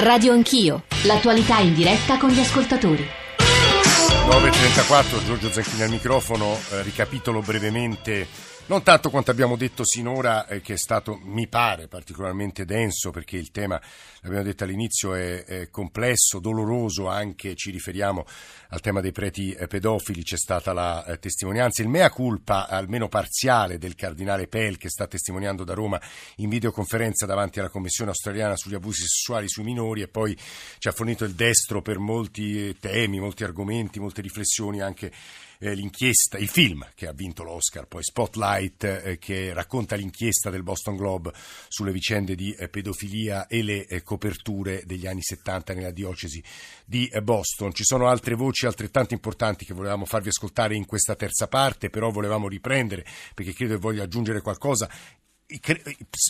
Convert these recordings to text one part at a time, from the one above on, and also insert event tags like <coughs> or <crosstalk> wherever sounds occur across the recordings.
Radio Anch'io, l'attualità in diretta con gli ascoltatori. 9.34, Giorgio Zanchini al microfono, eh, ricapitolo brevemente non tanto quanto abbiamo detto sinora, eh, che è stato, mi pare, particolarmente denso, perché il tema, l'abbiamo detto all'inizio, è, è complesso, doloroso anche, ci riferiamo al tema dei preti eh, pedofili, c'è stata la eh, testimonianza, il mea culpa, almeno parziale, del cardinale Pell, che sta testimoniando da Roma in videoconferenza davanti alla Commissione australiana sugli abusi sessuali sui minori e poi ci ha fornito il destro per molti eh, temi, molti argomenti, molte riflessioni anche eh, l'inchiesta, il film che ha vinto l'Oscar, poi Spotlight, eh, che racconta l'inchiesta del Boston Globe sulle vicende di eh, pedofilia e le coperture degli anni 70 nella diocesi di Boston. Ci sono altre voci altrettanto importanti che volevamo farvi ascoltare in questa terza parte, però volevamo riprendere perché credo che voglia aggiungere qualcosa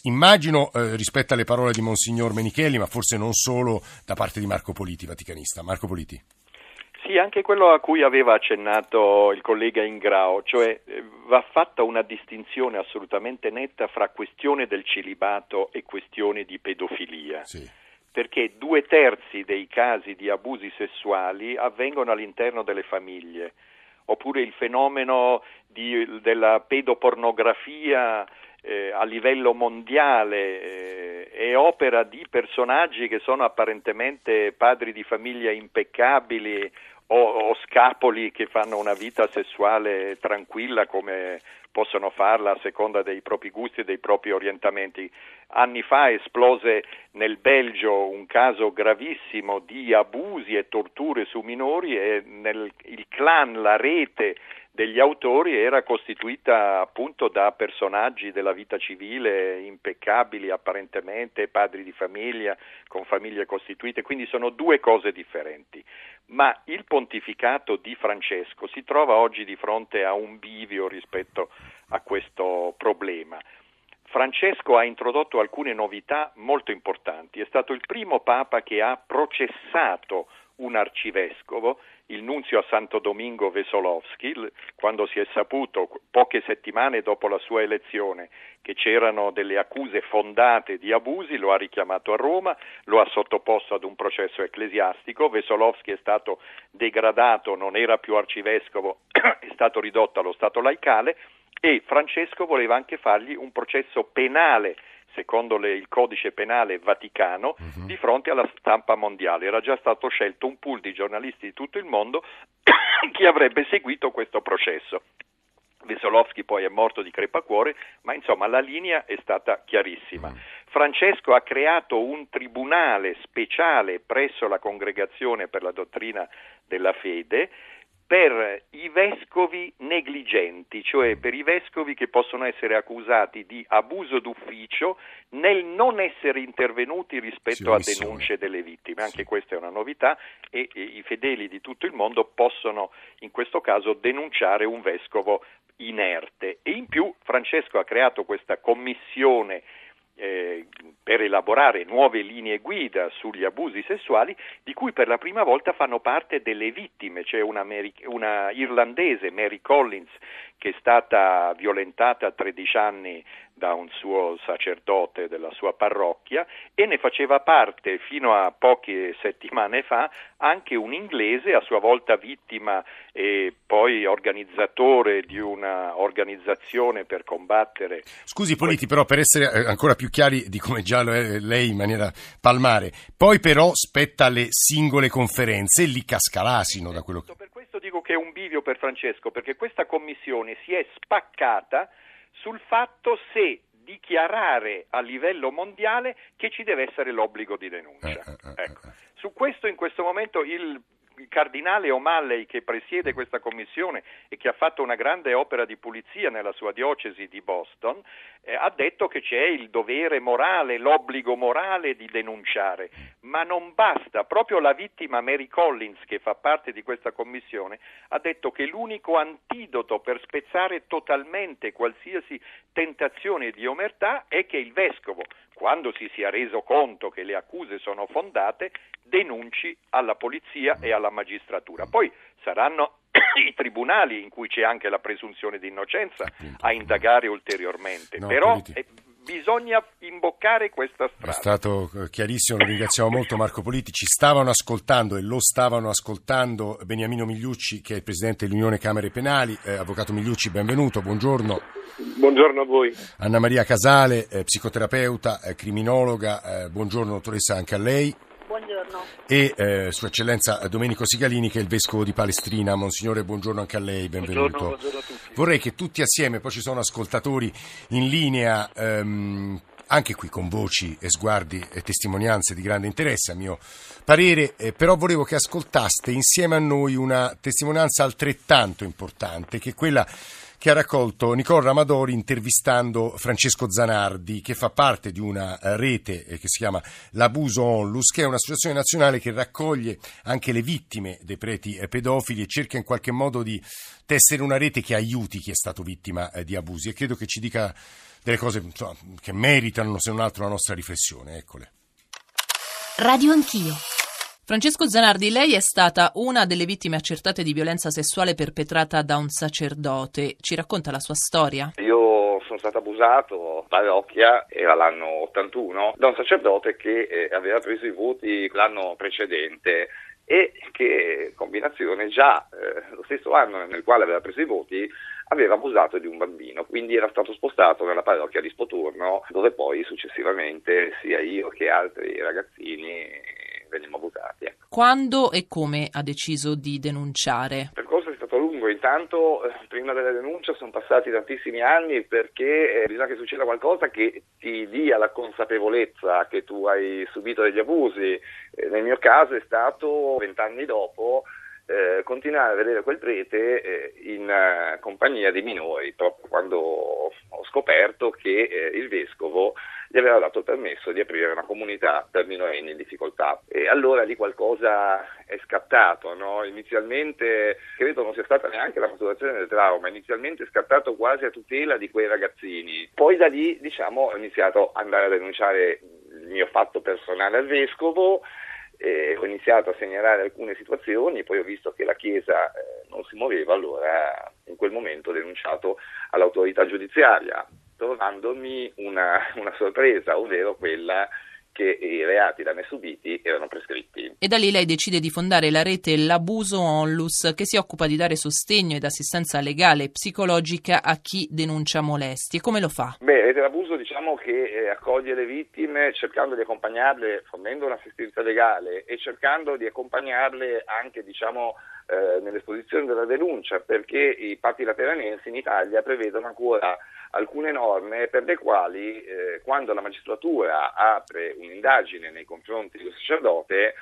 Immagino eh, rispetto alle parole di Monsignor Menichelli, ma forse non solo da parte di Marco Politi, vaticanista. Marco Politi. Sì, anche quello a cui aveva accennato il collega Ingrao, cioè eh, va fatta una distinzione assolutamente netta fra questione del celibato e questione di pedofilia. Sì. Perché due terzi dei casi di abusi sessuali avvengono all'interno delle famiglie, oppure il fenomeno di, della pedopornografia eh, a livello mondiale eh, è opera di personaggi che sono apparentemente padri di famiglia impeccabili o, o, scapoli che fanno una vita sessuale tranquilla come possono farla a seconda dei propri gusti e dei propri orientamenti. Anni fa esplose nel Belgio un caso gravissimo di abusi e torture su minori e nel, il clan, la rete degli autori era costituita appunto da personaggi della vita civile impeccabili apparentemente, padri di famiglia, con famiglie costituite, quindi sono due cose differenti. Ma il pontificato di Francesco si trova oggi di fronte a un bivio rispetto a questo problema. Francesco ha introdotto alcune novità molto importanti, è stato il primo papa che ha processato un arcivescovo, il nunzio a Santo Domingo Vesolovsky, quando si è saputo poche settimane dopo la sua elezione che c'erano delle accuse fondate di abusi, lo ha richiamato a Roma, lo ha sottoposto ad un processo ecclesiastico, Vesolovsky è stato degradato, non era più arcivescovo, <clears throat> è stato ridotto allo stato laicale e Francesco voleva anche fargli un processo penale secondo le, il codice penale vaticano, uh-huh. di fronte alla stampa mondiale. Era già stato scelto un pool di giornalisti di tutto il mondo <coughs> che avrebbe seguito questo processo. Vesolovsky poi è morto di crepacuore, ma insomma la linea è stata chiarissima. Uh-huh. Francesco ha creato un tribunale speciale presso la Congregazione per la dottrina della fede per i vescovi negligenti, cioè per i vescovi che possono essere accusati di abuso d'ufficio nel non essere intervenuti rispetto a denunce delle vittime. Anche questa è una novità e, e i fedeli di tutto il mondo possono in questo caso denunciare un vescovo inerte. E in più Francesco ha creato questa commissione eh, per elaborare nuove linee guida sugli abusi sessuali di cui per la prima volta fanno parte delle vittime, c'è una, una irlandese, Mary Collins, che è stata violentata a 13 anni da un suo sacerdote della sua parrocchia e ne faceva parte fino a poche settimane fa anche un inglese, a sua volta vittima e poi organizzatore di una organizzazione per combattere. Scusi Politi, però per essere eh, ancora più chiari di come già lo è lei in maniera palmare, poi però spetta alle singole conferenze e lì casca l'asino da quello che... Per questo dico che è un bivio per Francesco, perché questa commissione si è spaccata sul fatto se dichiarare a livello mondiale che ci deve essere l'obbligo di denuncia. Eh, eh, eh, ecco. Su questo in questo momento il il cardinale O'Malley che presiede questa commissione e che ha fatto una grande opera di pulizia nella sua diocesi di Boston, eh, ha detto che c'è il dovere morale, l'obbligo morale di denunciare, ma non basta. Proprio la vittima Mary Collins, che fa parte di questa commissione, ha detto che l'unico antidoto per spezzare totalmente qualsiasi tentazione di omertà è che il vescovo, quando si sia reso conto che le accuse sono fondate, denunci alla polizia e alla magistratura. Poi saranno <coughs> i tribunali in cui c'è anche la presunzione di innocenza a indagare ulteriormente, no, però eh, bisogna imboccare questa strada. È stato eh, chiarissimo, lo ringraziamo molto Marco Politi. Ci stavano ascoltando e lo stavano ascoltando Beniamino Migliucci, che è il presidente dell'Unione Camere Penali. Eh, avvocato Migliucci, benvenuto, buongiorno. Buongiorno a voi. Anna Maria Casale, eh, psicoterapeuta, eh, criminologa, eh, buongiorno dottoressa anche a lei. Buongiorno. E eh, Sua Eccellenza Domenico Sigalini, che è il vescovo di Palestrina. Monsignore, buongiorno anche a lei, benvenuto. Buongiorno, buongiorno a tutti. Vorrei che tutti assieme, poi ci sono ascoltatori in linea, ehm, anche qui con voci e sguardi e testimonianze di grande interesse, a mio parere, eh, però volevo che ascoltaste insieme a noi una testimonianza altrettanto importante, che è quella che ha raccolto Nicola Ramadori intervistando Francesco Zanardi, che fa parte di una eh, rete eh, che si chiama L'Abuso Onlus, che è un'associazione nazionale che raccoglie anche le vittime dei preti eh, pedofili e cerca in qualche modo di tessere una rete che aiuti chi è stato vittima di abusi e credo che ci dica delle cose insomma, che meritano se non altro la nostra riflessione. Eccole. Radio Anch'io. Francesco Zanardi, lei è stata una delle vittime accertate di violenza sessuale perpetrata da un sacerdote. Ci racconta la sua storia? Io sono stato abusato parrocchia, era l'anno 81, da un sacerdote che eh, aveva preso i voti l'anno precedente e che combinazione già eh, lo stesso anno nel quale aveva preso i voti aveva abusato di un bambino, quindi era stato spostato nella parrocchia di Spoturno dove poi successivamente sia io che altri ragazzini venimmo abusati. Ecco. Quando e come ha deciso di denunciare? Il percorso è stato lungo, intanto eh, prima della denuncia sono passati tantissimi anni perché eh, bisogna che succeda qualcosa che ti dia la consapevolezza che tu hai subito degli abusi. Eh, nel mio caso è stato vent'anni dopo eh, continuare a vedere quel prete eh, in compagnia di minori, proprio quando ho scoperto che il vescovo gli aveva dato il permesso di aprire una comunità per minorenni in difficoltà. E allora lì qualcosa è scattato, no? inizialmente credo non sia stata neanche la maturazione del trauma, inizialmente è scattato quasi a tutela di quei ragazzini. Poi da lì diciamo, ho iniziato ad andare a denunciare il mio fatto personale al vescovo eh, ho iniziato a segnalare alcune situazioni, poi ho visto che la Chiesa eh, non si muoveva, allora in quel momento ho denunciato all'autorità giudiziaria, trovandomi una, una sorpresa, ovvero quella che i reati da me subiti erano prescritti. E da lì lei decide di fondare la rete L'Abuso Onlus, che si occupa di dare sostegno ed assistenza legale e psicologica a chi denuncia molestie. Come lo fa? Beh, Rete L'Abuso diciamo che eh, accoglie le vittime cercando di accompagnarle, fornendo un'assistenza legale e cercando di accompagnarle anche diciamo eh, nell'esposizione della denuncia, perché i patti lateranensi in Italia prevedono ancora alcune norme per le quali eh, quando la magistratura apre un'indagine nei confronti del sacerdote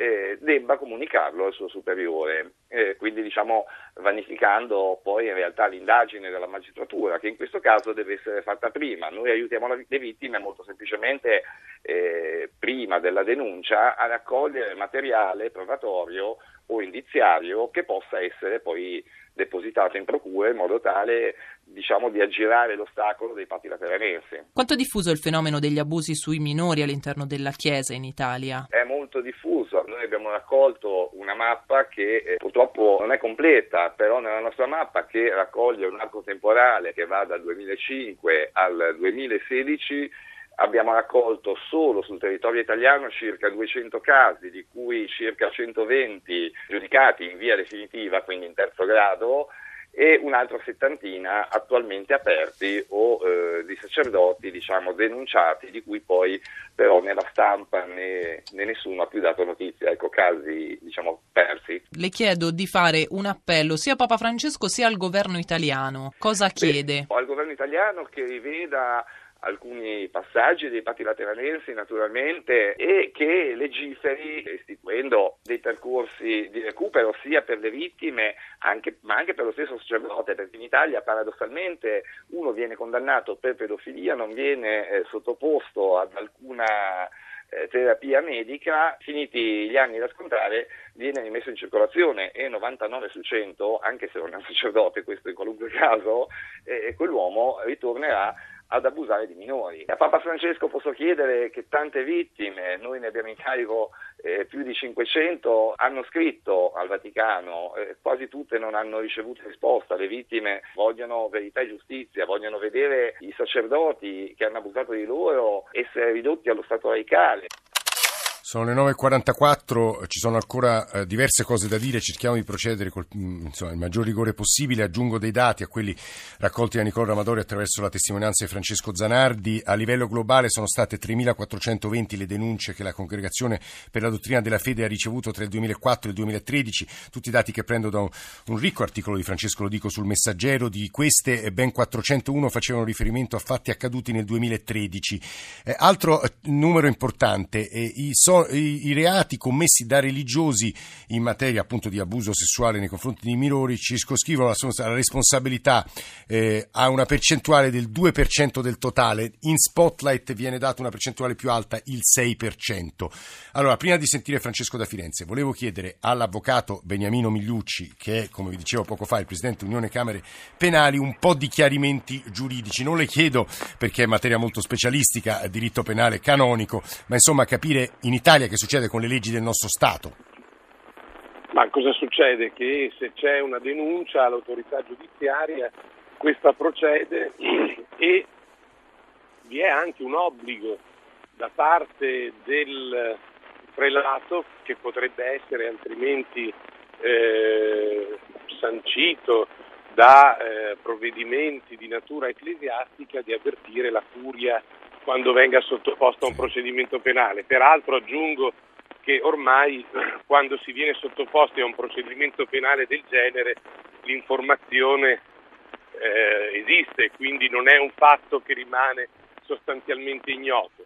eh, debba comunicarlo al suo superiore, eh, quindi diciamo vanificando poi in realtà l'indagine della magistratura che in questo caso deve essere fatta prima. Noi aiutiamo le vittime molto semplicemente eh, prima della denuncia a raccogliere materiale provatorio o indiziario che possa essere poi depositato in procura in modo tale diciamo, di aggirare l'ostacolo dei patti lateranensi. Quanto è diffuso il fenomeno degli abusi sui minori all'interno della Chiesa in Italia? È molto diffuso. Noi abbiamo raccolto una mappa che eh, purtroppo non è completa, però nella nostra mappa che raccoglie un arco temporale che va dal 2005 al 2016 abbiamo raccolto solo sul territorio italiano circa 200 casi, di cui circa 120 giudicati in via definitiva, quindi in terzo grado, e un'altra settantina attualmente aperti o eh, di sacerdoti diciamo, denunciati di cui poi però né la stampa né, né, nessuno ha più dato notizia, ecco casi diciamo, persi. Le chiedo di fare un appello sia a Papa Francesco sia al governo italiano. Cosa chiede? Beh, al governo italiano che riveda alcuni passaggi dei patti lateranensi naturalmente e che legiferi istituendo dei percorsi di recupero sia per le vittime anche, ma anche per lo stesso sacerdote perché in Italia paradossalmente uno viene condannato per pedofilia non viene eh, sottoposto ad alcuna eh, terapia medica, finiti gli anni da scontare, viene rimesso in circolazione. E 99 su 100, anche se non è un sacerdote, questo in qualunque <laughs> caso, eh, quell'uomo ritornerà ad abusare di minori. A Papa Francesco posso chiedere che tante vittime, noi ne abbiamo in carico eh, più di 500, hanno scritto al Vaticano, eh, quasi tutte non hanno ricevuto risposta, le vittime vogliono verità e giustizia, vogliono vedere i sacerdoti che hanno abusato di loro essere ridotti allo stato laicale. Sono le 9.44, ci sono ancora eh, diverse cose da dire, cerchiamo di procedere con mm, il maggior rigore possibile. Aggiungo dei dati a quelli raccolti da Nicola Ramadori attraverso la testimonianza di Francesco Zanardi. A livello globale sono state 3.420 le denunce che la Congregazione per la Dottrina della Fede ha ricevuto tra il 2004 e il 2013, tutti i dati che prendo da un, un ricco articolo di Francesco Lo Dico sul Messaggero. Di queste eh, ben 401 facevano riferimento a fatti accaduti nel 2013. Eh, altro eh, numero importante, eh, i soldi i, i, reati commessi da religiosi in materia appunto di abuso sessuale nei confronti di minori circoscrivono la, la responsabilità eh, a una percentuale del 2% del totale, in spotlight viene data una percentuale più alta, il 6%. Allora, prima di sentire Francesco da Firenze, volevo chiedere all'avvocato Beniamino Migliucci, che è, come vi dicevo poco fa, il Presidente Unione Camere Penali, un po' di chiarimenti giuridici. Non le chiedo perché è materia molto specialistica, diritto penale canonico, ma insomma capire in Italia che succede con le leggi del nostro Stato? Ma cosa succede? Che se c'è una denuncia all'autorità giudiziaria, questa procede <clears throat> e vi è anche un obbligo da parte del prelato, che potrebbe essere altrimenti eh, sancito da eh, provvedimenti di natura ecclesiastica, di avvertire la curia quando venga sottoposto a un procedimento penale. Peraltro aggiungo che ormai <clears throat> quando si viene sottoposti a un procedimento penale del genere l'informazione eh, esiste, quindi non è un fatto che rimane sostanzialmente ignoto.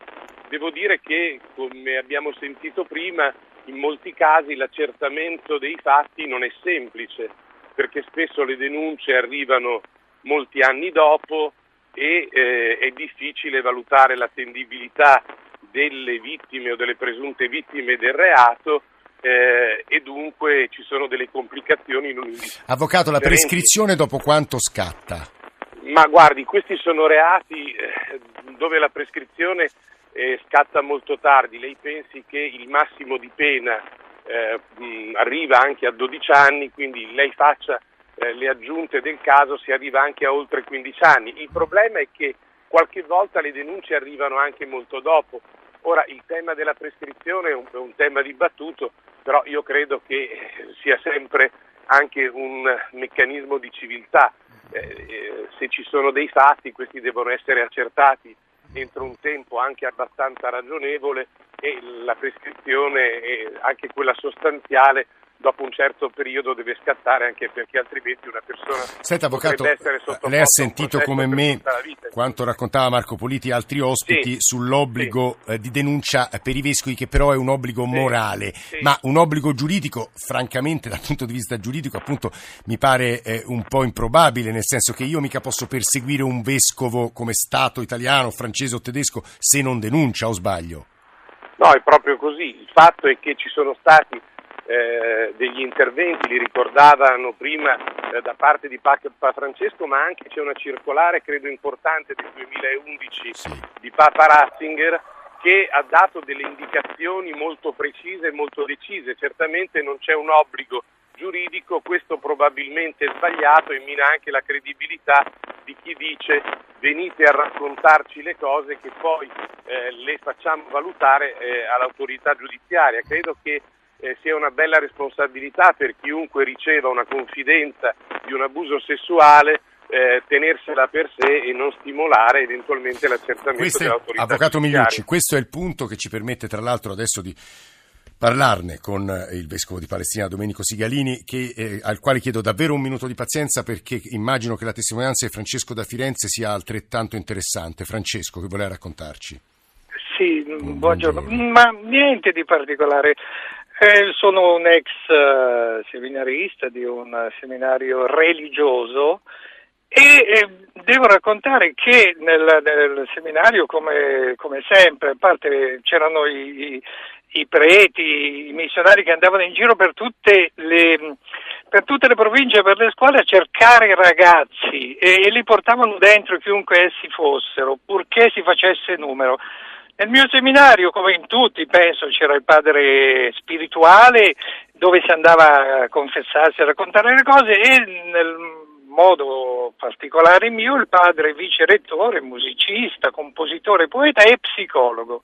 Devo dire che, come abbiamo sentito prima, in molti casi l'accertamento dei fatti non è semplice, perché spesso le denunce arrivano molti anni dopo, e eh, è difficile valutare l'attendibilità delle vittime o delle presunte vittime del reato eh, e dunque ci sono delle complicazioni non Avvocato, la prescrizione dopo quanto scatta? Ma guardi, questi sono reati eh, dove la prescrizione eh, scatta molto tardi. Lei pensi che il massimo di pena eh, mh, arriva anche a 12 anni, quindi lei faccia eh, le aggiunte del caso si arriva anche a oltre 15 anni. Il problema è che qualche volta le denunce arrivano anche molto dopo. Ora il tema della prescrizione è un, è un tema dibattuto, però io credo che sia sempre anche un meccanismo di civiltà. Eh, eh, se ci sono dei fatti, questi devono essere accertati entro un tempo anche abbastanza ragionevole e la prescrizione, anche quella sostanziale, dopo un certo periodo deve scattare anche perché altrimenti una persona Senta, avvocato, lei ha sentito come me quanto raccontava Marco Politi e altri ospiti sì, sull'obbligo sì. Eh, di denuncia per i vescovi che però è un obbligo morale, sì, ma un obbligo giuridico francamente dal punto di vista giuridico appunto mi pare eh, un po' improbabile, nel senso che io mica posso perseguire un vescovo come Stato italiano, francese o tedesco se non denuncia o sbaglio. No, è proprio così. Il fatto è che ci sono stati eh, degli interventi, li ricordavano prima eh, da parte di Papa Francesco, ma anche c'è una circolare, credo importante, del 2011 di Papa Ratzinger che ha dato delle indicazioni molto precise e molto decise. Certamente non c'è un obbligo giuridico, questo probabilmente è sbagliato e mina anche la credibilità di chi dice venite a raccontarci le cose che poi eh, le facciamo valutare eh, all'autorità giudiziaria. Credo che eh, sia una bella responsabilità per chiunque riceva una confidenza di un abuso sessuale eh, tenersela per sé e non stimolare eventualmente l'accertamento questo dell'autorità Avvocato Migliucci, questo è il punto che ci permette tra l'altro adesso di parlarne con eh, il Vescovo di Palestina Domenico Sigalini, che, eh, al quale chiedo davvero un minuto di pazienza perché immagino che la testimonianza di Francesco da Firenze sia altrettanto interessante. Francesco, che voleva raccontarci? Sì, buongiorno. buongiorno. Ma niente di particolare. Eh, sono un ex uh, seminarista di un seminario religioso e eh, devo raccontare che nel, nel seminario, come, come, sempre, a parte c'erano i, i, i, preti, i missionari che andavano in giro per tutte le per tutte le province, per le scuole a cercare ragazzi e, e li portavano dentro chiunque essi fossero, purché si facesse numero. Nel mio seminario, come in tutti, penso, c'era il padre spirituale dove si andava a confessarsi, a raccontare le cose e nel modo particolare mio il padre vice rettore, musicista, compositore, poeta e psicologo.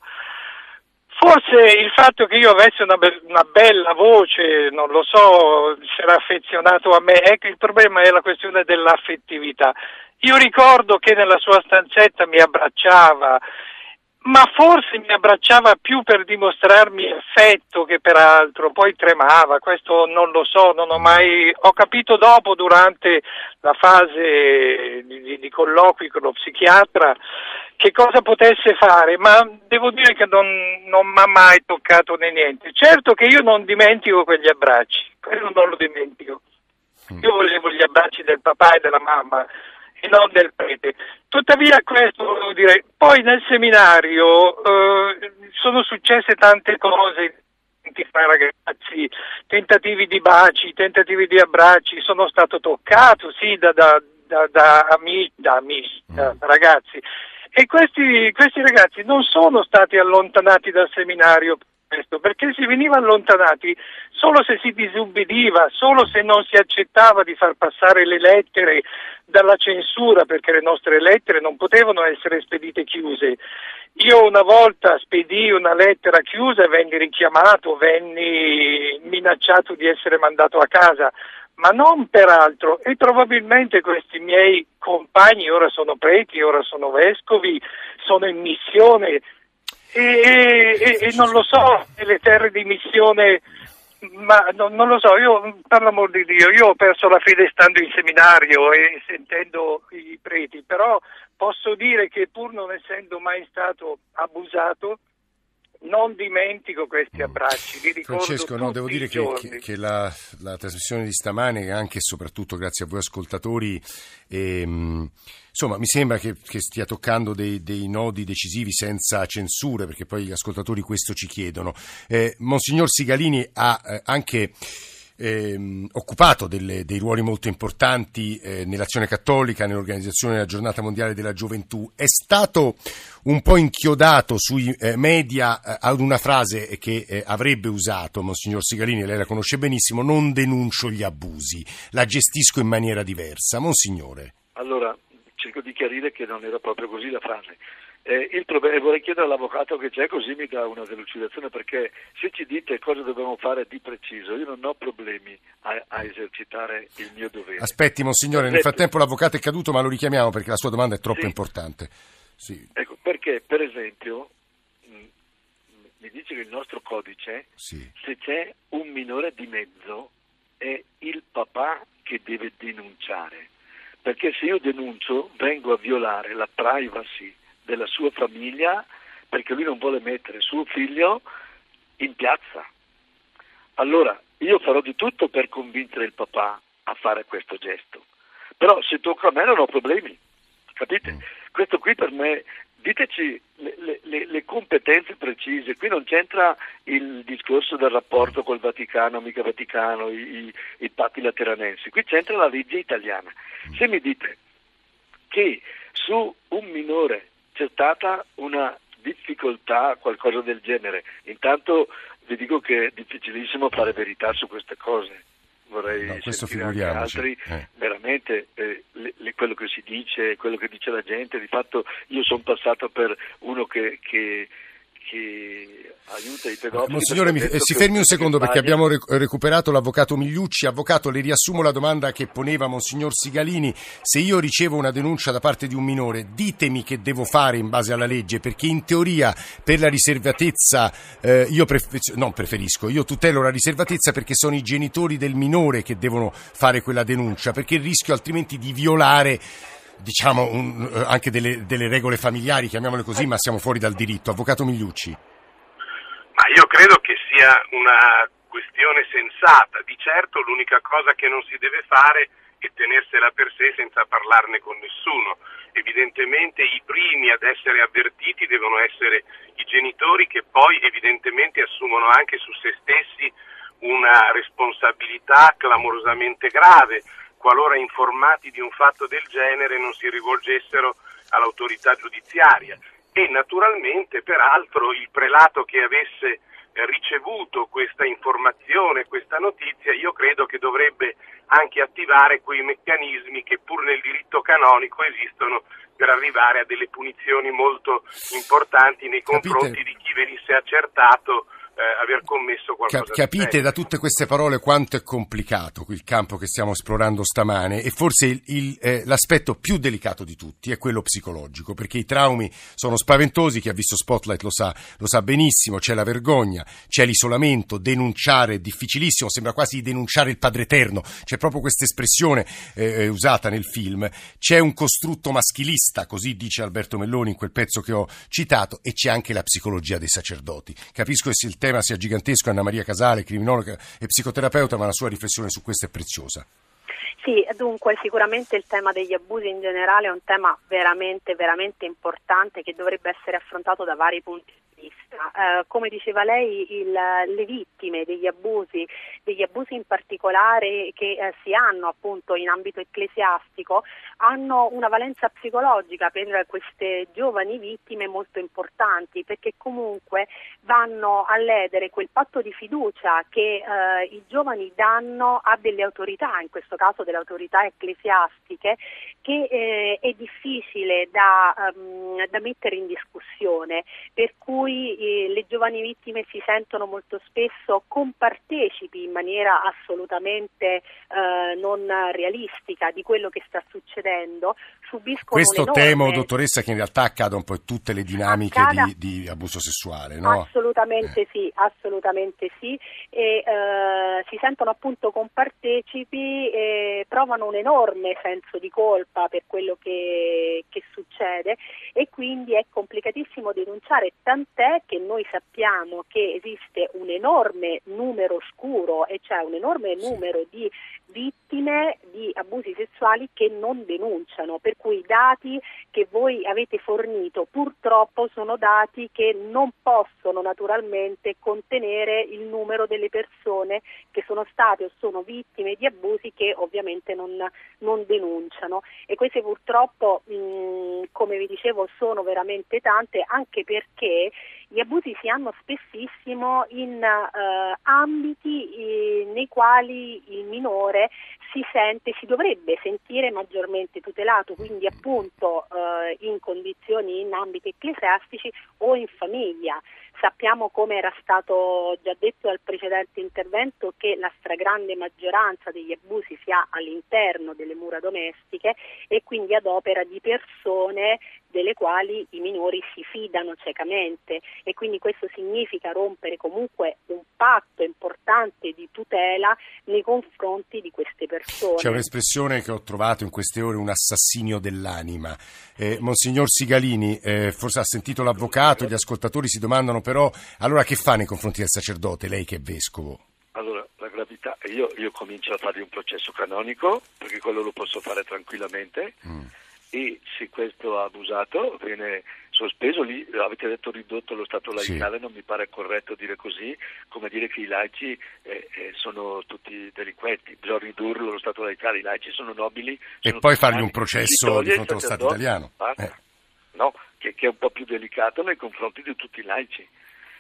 Forse il fatto che io avessi una, be- una, bella voce, non lo so, era affezionato a me, ecco il problema è la questione dell'affettività. Io ricordo che nella sua stanzetta mi abbracciava, ma forse mi abbracciava più per dimostrarmi affetto che per altro, poi tremava, questo non lo so, non ho mai, ho capito dopo durante la fase di, di colloqui con lo psichiatra che cosa potesse fare, ma devo dire che non, non mi ha mai toccato né niente. Certo che io non dimentico quegli abbracci, quello non lo dimentico. Io volevo gli abbracci del papà e della mamma, e non del prete. Tuttavia questo volevo dire, poi nel seminario eh, sono successe tante cose fra ragazzi, tentativi di baci, tentativi di abbracci, sono stato toccato, sì, da, da, da, da amici, da, amici, da ragazzi. E questi, questi ragazzi non sono stati allontanati dal seminario questo, perché si veniva allontanati solo se si disubbidiva, solo se non si accettava di far passare le lettere dalla censura, perché le nostre lettere non potevano essere spedite chiuse. Io una volta spedì una lettera chiusa e venni richiamato, venni minacciato di essere mandato a casa, ma non per altro. E probabilmente questi miei compagni ora sono preti, ora sono vescovi, sono in missione, e, e, e non lo so, le terre di missione ma non, non, lo so, io per l'amor di Dio, io ho perso la fede stando in seminario e sentendo i preti, però posso dire che pur non essendo mai stato abusato, non dimentico questi mm. abbracci. Li Francesco, no, devo dire che, che, che la, la, trasmissione di stamane, anche e soprattutto grazie a voi ascoltatori, ehm, insomma, mi sembra che, che stia toccando dei, dei, nodi decisivi senza censure, perché poi gli ascoltatori questo ci chiedono. Eh, Monsignor Sigalini ha eh, anche eh, occupato delle, dei ruoli molto importanti eh, nell'azione cattolica, nell'organizzazione della giornata mondiale della gioventù, è stato un po' inchiodato sui eh, media eh, ad una frase che eh, avrebbe usato Monsignor Sigalini, lei la conosce benissimo, non denuncio gli abusi, la gestisco in maniera diversa. Monsignore. Allora, cerco di chiarire che non era proprio così la frase. Eh, il problema, vorrei chiedere all'avvocato che c'è così mi dà una delucidazione perché se ci dite cosa dobbiamo fare di preciso io non ho problemi a, a esercitare il mio dovere. Aspetti Monsignore, nel frattempo l'avvocato è caduto ma lo richiamiamo perché la sua domanda è troppo sì. importante. Sì. Ecco, perché per esempio mm, mi dice che il nostro codice sì. se c'è un minore di mezzo è il papà che deve denunciare perché se io denuncio vengo a violare la privacy della sua famiglia perché lui non vuole mettere suo figlio in piazza. Allora io farò di tutto per convincere il papà a fare questo gesto. Però se tocca a me non ho problemi, capite? Mm. Questo qui per me, diteci le, le, le, competenze precise, qui non c'entra il discorso del rapporto col Vaticano, mica Vaticano, i, i, i patti lateranensi, qui c'entra la legge italiana. Se mi dite che su un minore c'è stata una difficoltà, qualcosa del genere. Intanto vi dico che è difficilissimo fare verità su queste cose. Vorrei no, questo figuriamoci. altri, eh. veramente eh, le, le, quello che si dice, quello che dice la gente, di fatto io sono passato per uno che, che che aiuta i pedofili. Monsignore, mi, si fermi un secondo perché abbiamo recuperato l'avvocato Migliucci. Avvocato, le riassumo la domanda che poneva Monsignor Sigalini. Se io ricevo una denuncia da parte di un minore, ditemi che devo fare in base alla legge, perché in teoria per la riservatezza eh, io prefer- non preferisco, io tutelo la riservatezza perché sono i genitori del minore che devono fare quella denuncia, perché il rischio altrimenti di violare diciamo, un, eh, anche delle, delle, regole familiari, chiamiamole così, ma siamo fuori dal diritto. Avvocato Migliucci. Ma io credo che sia una questione sensata. Di certo l'unica cosa che non si deve fare è tenersela per sé senza parlarne con nessuno. Evidentemente i primi ad essere avvertiti devono essere i genitori che poi evidentemente assumono anche su se stessi una responsabilità clamorosamente grave qualora informati di un fatto del genere non si rivolgessero all'autorità giudiziaria e naturalmente peraltro il prelato che avesse ricevuto questa informazione, questa notizia, io credo che dovrebbe anche attivare quei meccanismi che pur nel diritto canonico esistono per arrivare a delle punizioni molto importanti nei confronti Capite? di chi venisse accertato eh, aver commesso qualcosa Cap- capite da tutte queste parole quanto è complicato il campo che stiamo esplorando stamane e forse il- il, eh, l'aspetto più delicato di tutti è quello psicologico perché i traumi sono spaventosi, chi ha visto Spotlight lo sa, lo sa benissimo, c'è la vergogna, c'è l'isolamento, denunciare è difficilissimo, sembra quasi denunciare il Padre Eterno, c'è proprio questa espressione eh, eh, usata nel film, c'è un costrutto maschilista, così dice Alberto Melloni in quel pezzo che ho citato e c'è anche la psicologia dei sacerdoti. Capisco che il tema sia gigantesco, Anna Maria Casale, criminologa e psicoterapeuta, ma la sua riflessione su questo è preziosa. Sì, dunque sicuramente il tema degli abusi in generale è un tema veramente, veramente importante che dovrebbe essere affrontato da vari punti di vista. Eh, come diceva lei, il, le vittime degli abusi, abusi in particolare che eh, si hanno appunto in ambito ecclesiastico, hanno una valenza psicologica per queste giovani vittime molto importanti perché comunque vanno a ledere quel patto di fiducia che eh, i giovani danno a delle autorità, in questo caso delle autorità ecclesiastiche, che eh, è difficile da, ehm, da mettere in discussione, per cui eh, le giovani vittime si sentono molto spesso compartecipi in maniera assolutamente eh, non realistica di quello che sta succedendo, subiscono Questo temo, dottoressa, che in realtà accade un po' in tutte le dinamiche Accada- di, di abuso sessuale, no? Assolutamente sì, assolutamente sì, e eh, si sentono appunto compartecipi e provano un enorme senso di colpa per quello che, che succede. E quindi è complicatissimo denunciare, tant'è che noi sappiamo che esiste un enorme numero scuro e cioè un enorme numero di vittime di abusi sessuali che non denunciano, per cui i dati che voi avete fornito purtroppo sono dati che non possono naturalmente contenere il numero delle persone che sono state o sono vittime di abusi che ovviamente non, non denunciano. E queste purtroppo mh, come vi dicevo sono veramente tante anche perché gli abusi si hanno spessissimo in eh, ambiti eh, nei quali il minore si sente, si dovrebbe sentire maggiormente tutelato, quindi appunto eh, in condizioni, in ambiti ecclesiastici o in famiglia. Sappiamo, come era stato già detto dal precedente intervento, che la stragrande maggioranza degli abusi si ha all'interno delle mura domestiche e quindi ad opera di persone delle quali i minori si fidano ciecamente e quindi questo significa rompere comunque un patto importante di tutela nei confronti di queste persone. C'è un'espressione che ho trovato in queste ore, un assassinio dell'anima. Eh, Monsignor Sigalini, eh, forse ha sentito l'avvocato, gli ascoltatori si domandano però, allora che fa nei confronti del sacerdote, lei che è vescovo? Allora, la gravità, io, io comincio a fargli un processo canonico, perché quello lo posso fare tranquillamente, Mm. E se questo ha abusato viene sospeso, lì avete detto ridotto lo stato Sì. laicale, non mi pare corretto dire così, come dire che i laici eh, eh, sono tutti delinquenti, bisogna ridurlo lo stato laicale, i laici sono nobili. E sono poi fargli un processo di fronte allo Stato italiano. Eh. No, che, che è un po' più delicato nei confronti di tutti i laici.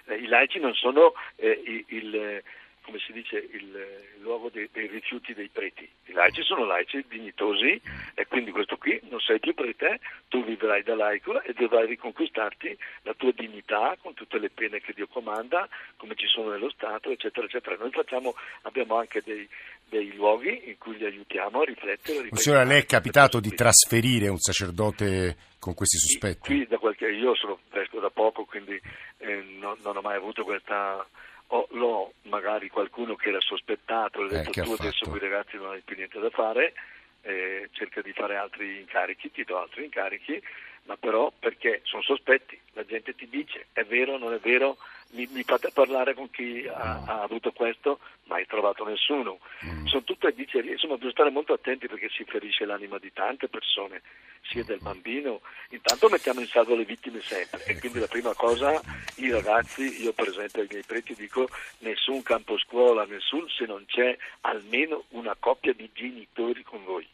Eh, I laici non sono eh, il, come si dice, il, eh, luogo dei, dei rifiuti dei preti. I laici sono laici dignitosi e quindi questo qui non sei più prete, tu vivrai da laico e dovrai riconquistarti la tua dignità con tutte le pene che Dio comanda, come ci sono nello Stato, eccetera, eccetera. Noi facciamo, abbiamo anche dei, dei luoghi in cui li aiutiamo a riflettere. Monsignore, a lei è capitato di trasferire un sacerdote con questi sospetti? Qui da qualche, io sono vescovo da poco, quindi eh, non, non ho mai avuto questa. Ho, l'ho magari qualcuno che era sospettato, le ho Eh, detto ha tu adesso fatto? con i ragazzi non hai più niente da fare, eh, cerca di fare altri incarichi, ti do altri incarichi, ma però perché sono sospetti, la gente ti dice è vero, non è vero, mi, mi fate parlare con chi ha, ha, avuto questo, mai trovato nessuno. Mm. Sono tutte dicerie, insomma bisogna stare molto attenti perché si ferisce l'anima di tante persone, sia del bambino. Intanto mettiamo in salvo le vittime sempre e quindi la prima cosa, i ragazzi, io per esempio ai miei preti dico nessun campo scuola, nessun se non c'è almeno una coppia di genitori con voi.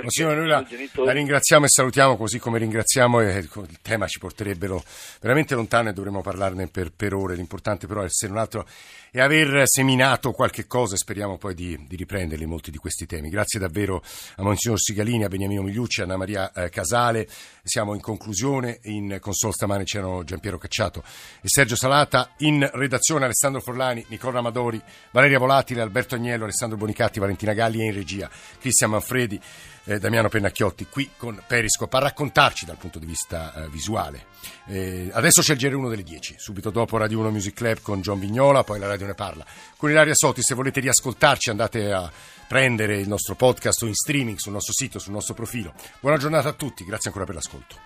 Monsignore, noi la, la, ringraziamo e salutiamo, così come ringraziamo, e il tema ci porterebbero veramente lontano e dovremmo parlarne per, per ore. L'importante però è se non altro è aver seminato qualche cosa e speriamo poi di, di riprenderli molti di questi temi. Grazie davvero a Monsignor Sigalini, a Beniamino Migliucci, a Anna Maria eh, Casale. Siamo in conclusione, in console stamane c'erano Giampiero Cacciato e Sergio Salata, in redazione Alessandro Forlani, Nicola Amadori, Valeria Volatile, Alberto Agnello, Alessandro Bonicatti, Valentina Galli e in regia Cristian Manfredi eh, Damiano Pennacchiotti qui con Periscope a raccontarci dal punto di vista eh, visuale. Eh, adesso c'è il GR1 delle 10, subito dopo Radio 1 Music Club con John Vignola, poi la radio ne parla. Con Ilaria Sotti, se volete riascoltarci andate a prendere il nostro podcast o in streaming sul nostro sito, sul nostro profilo. Buona giornata a tutti, grazie ancora per l'ascolto.